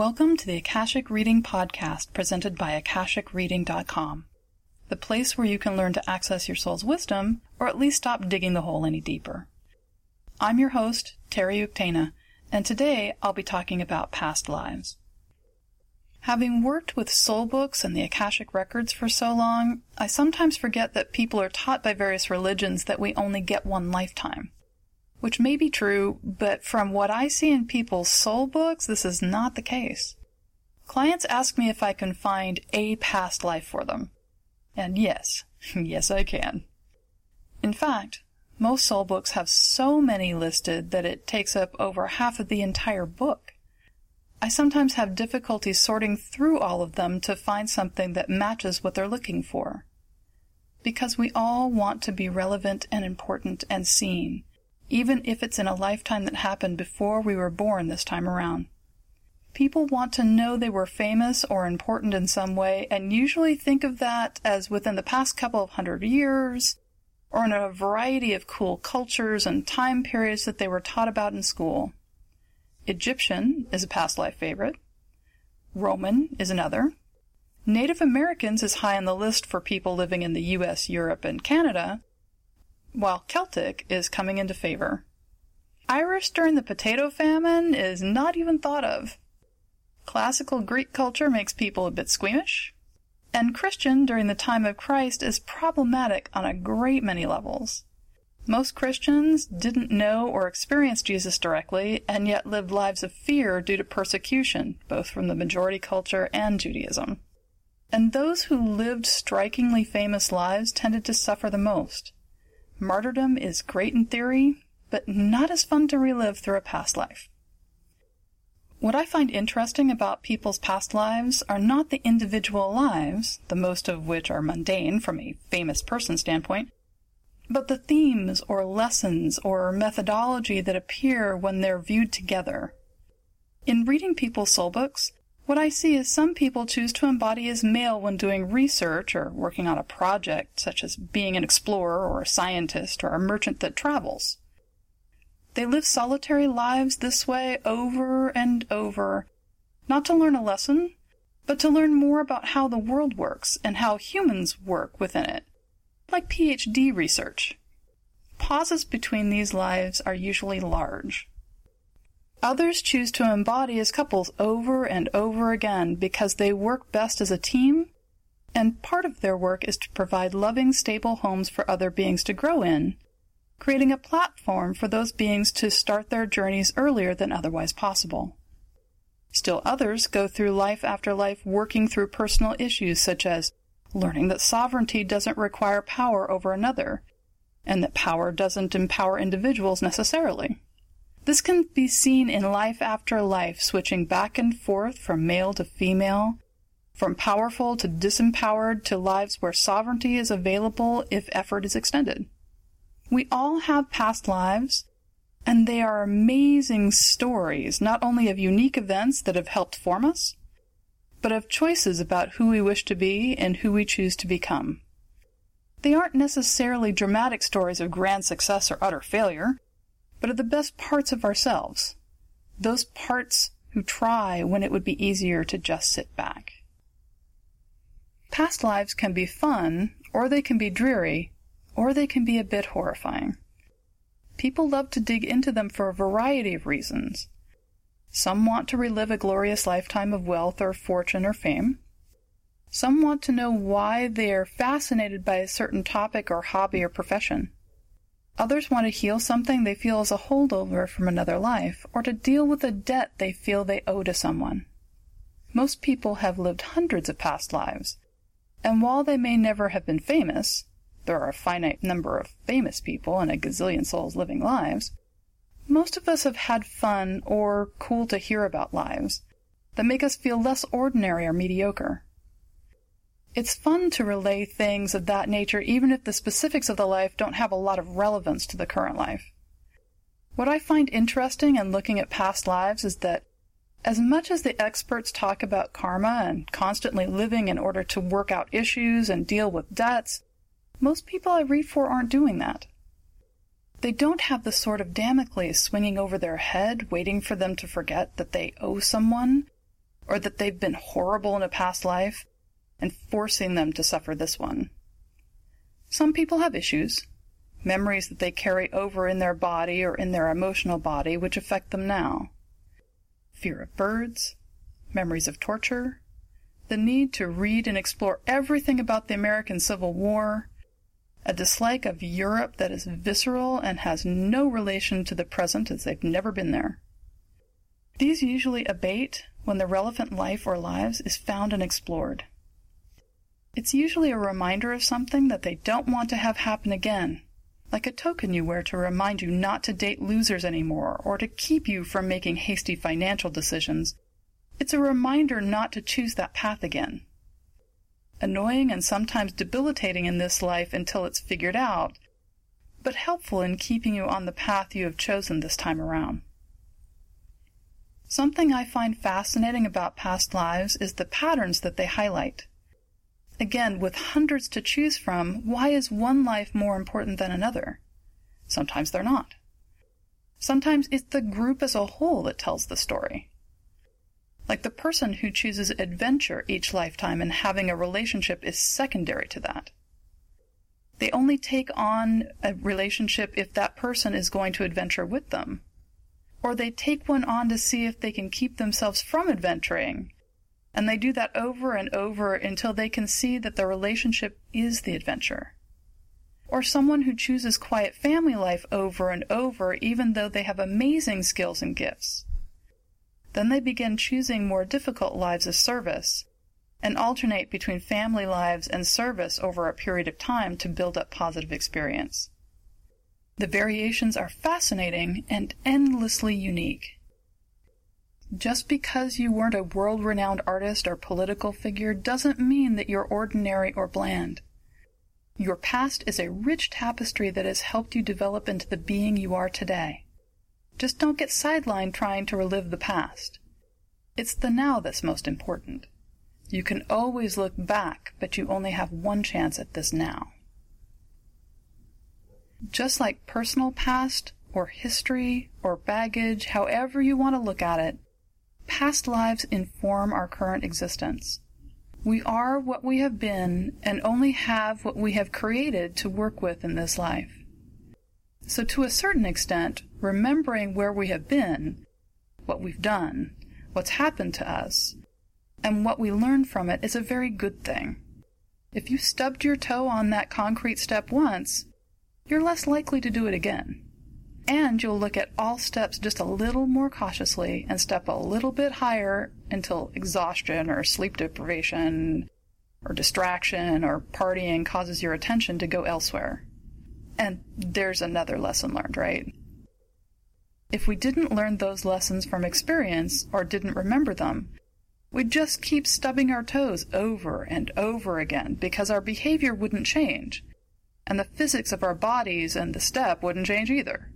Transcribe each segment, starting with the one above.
Welcome to the Akashic Reading Podcast presented by AkashicReading.com, the place where you can learn to access your soul's wisdom or at least stop digging the hole any deeper. I'm your host, Terry Uktana, and today I'll be talking about past lives. Having worked with soul books and the Akashic records for so long, I sometimes forget that people are taught by various religions that we only get one lifetime which may be true, but from what I see in people's soul books, this is not the case. Clients ask me if I can find a past life for them. And yes, yes I can. In fact, most soul books have so many listed that it takes up over half of the entire book. I sometimes have difficulty sorting through all of them to find something that matches what they're looking for. Because we all want to be relevant and important and seen even if it's in a lifetime that happened before we were born this time around. People want to know they were famous or important in some way and usually think of that as within the past couple of hundred years or in a variety of cool cultures and time periods that they were taught about in school. Egyptian is a past life favorite. Roman is another. Native Americans is high on the list for people living in the US, Europe, and Canada, while Celtic is coming into favor. Irish during the potato famine is not even thought of. Classical Greek culture makes people a bit squeamish. And Christian during the time of Christ is problematic on a great many levels. Most Christians didn't know or experience Jesus directly and yet lived lives of fear due to persecution, both from the majority culture and Judaism. And those who lived strikingly famous lives tended to suffer the most. Martyrdom is great in theory, but not as fun to relive through a past life. What I find interesting about people's past lives are not the individual lives, the most of which are mundane from a famous person standpoint, but the themes or lessons or methodology that appear when they're viewed together. In reading people's soul books, what I see is some people choose to embody as male when doing research or working on a project, such as being an explorer or a scientist or a merchant that travels. They live solitary lives this way over and over, not to learn a lesson, but to learn more about how the world works and how humans work within it, like PhD research. Pauses between these lives are usually large. Others choose to embody as couples over and over again because they work best as a team, and part of their work is to provide loving, stable homes for other beings to grow in, creating a platform for those beings to start their journeys earlier than otherwise possible. Still others go through life after life working through personal issues such as learning that sovereignty doesn't require power over another, and that power doesn't empower individuals necessarily. This can be seen in life after life, switching back and forth from male to female, from powerful to disempowered to lives where sovereignty is available if effort is extended. We all have past lives, and they are amazing stories, not only of unique events that have helped form us, but of choices about who we wish to be and who we choose to become. They aren't necessarily dramatic stories of grand success or utter failure but of the best parts of ourselves. Those parts who try when it would be easier to just sit back. Past lives can be fun, or they can be dreary, or they can be a bit horrifying. People love to dig into them for a variety of reasons. Some want to relive a glorious lifetime of wealth or fortune or fame. Some want to know why they are fascinated by a certain topic or hobby or profession. Others want to heal something they feel is a holdover from another life, or to deal with a debt they feel they owe to someone. Most people have lived hundreds of past lives, and while they may never have been famous, there are a finite number of famous people and a gazillion souls living lives, most of us have had fun or cool to hear about lives that make us feel less ordinary or mediocre. It's fun to relay things of that nature even if the specifics of the life don't have a lot of relevance to the current life. What I find interesting in looking at past lives is that as much as the experts talk about karma and constantly living in order to work out issues and deal with debts, most people I read for aren't doing that. They don't have the sword of Damocles swinging over their head, waiting for them to forget that they owe someone or that they've been horrible in a past life and forcing them to suffer this one. Some people have issues, memories that they carry over in their body or in their emotional body which affect them now. Fear of birds, memories of torture, the need to read and explore everything about the American Civil War, a dislike of Europe that is visceral and has no relation to the present as they've never been there. These usually abate when the relevant life or lives is found and explored. It's usually a reminder of something that they don't want to have happen again, like a token you wear to remind you not to date losers anymore or to keep you from making hasty financial decisions. It's a reminder not to choose that path again. Annoying and sometimes debilitating in this life until it's figured out, but helpful in keeping you on the path you have chosen this time around. Something I find fascinating about past lives is the patterns that they highlight. Again, with hundreds to choose from, why is one life more important than another? Sometimes they're not. Sometimes it's the group as a whole that tells the story. Like the person who chooses adventure each lifetime and having a relationship is secondary to that. They only take on a relationship if that person is going to adventure with them. Or they take one on to see if they can keep themselves from adventuring and they do that over and over until they can see that the relationship is the adventure. Or someone who chooses quiet family life over and over even though they have amazing skills and gifts. Then they begin choosing more difficult lives of service and alternate between family lives and service over a period of time to build up positive experience. The variations are fascinating and endlessly unique. Just because you weren't a world renowned artist or political figure doesn't mean that you're ordinary or bland. Your past is a rich tapestry that has helped you develop into the being you are today. Just don't get sidelined trying to relive the past. It's the now that's most important. You can always look back, but you only have one chance at this now. Just like personal past, or history, or baggage, however you want to look at it, Past lives inform our current existence. We are what we have been and only have what we have created to work with in this life. So, to a certain extent, remembering where we have been, what we've done, what's happened to us, and what we learn from it is a very good thing. If you stubbed your toe on that concrete step once, you're less likely to do it again and you'll look at all steps just a little more cautiously and step a little bit higher until exhaustion or sleep deprivation or distraction or partying causes your attention to go elsewhere. And there's another lesson learned, right? If we didn't learn those lessons from experience or didn't remember them, we'd just keep stubbing our toes over and over again because our behavior wouldn't change, and the physics of our bodies and the step wouldn't change either.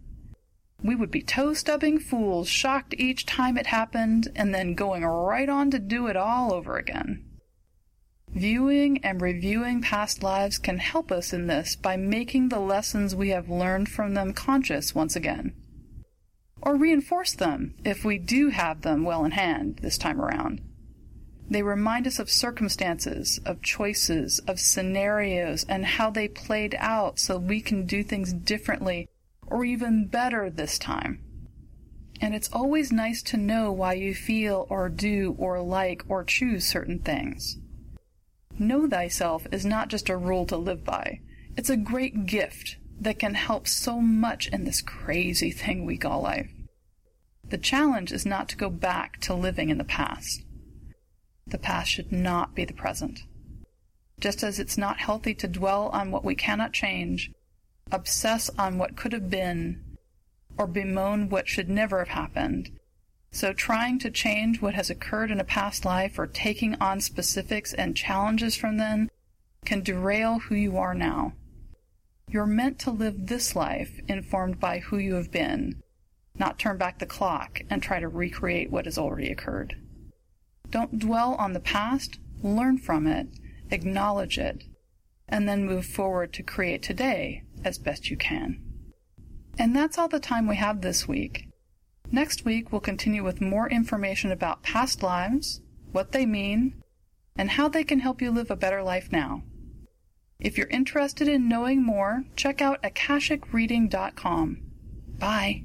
We would be toe stubbing fools, shocked each time it happened, and then going right on to do it all over again. Viewing and reviewing past lives can help us in this by making the lessons we have learned from them conscious once again. Or reinforce them if we do have them well in hand this time around. They remind us of circumstances, of choices, of scenarios, and how they played out so we can do things differently or even better this time. And it's always nice to know why you feel or do or like or choose certain things. Know thyself is not just a rule to live by. It's a great gift that can help so much in this crazy thing we call life. The challenge is not to go back to living in the past. The past should not be the present. Just as it's not healthy to dwell on what we cannot change, obsess on what could have been, or bemoan what should never have happened. So, trying to change what has occurred in a past life or taking on specifics and challenges from then can derail who you are now. You're meant to live this life informed by who you have been, not turn back the clock and try to recreate what has already occurred. Don't dwell on the past, learn from it, acknowledge it, and then move forward to create today as best you can. And that's all the time we have this week. Next week, we'll continue with more information about past lives, what they mean, and how they can help you live a better life now. If you're interested in knowing more, check out akashicreading.com. Bye.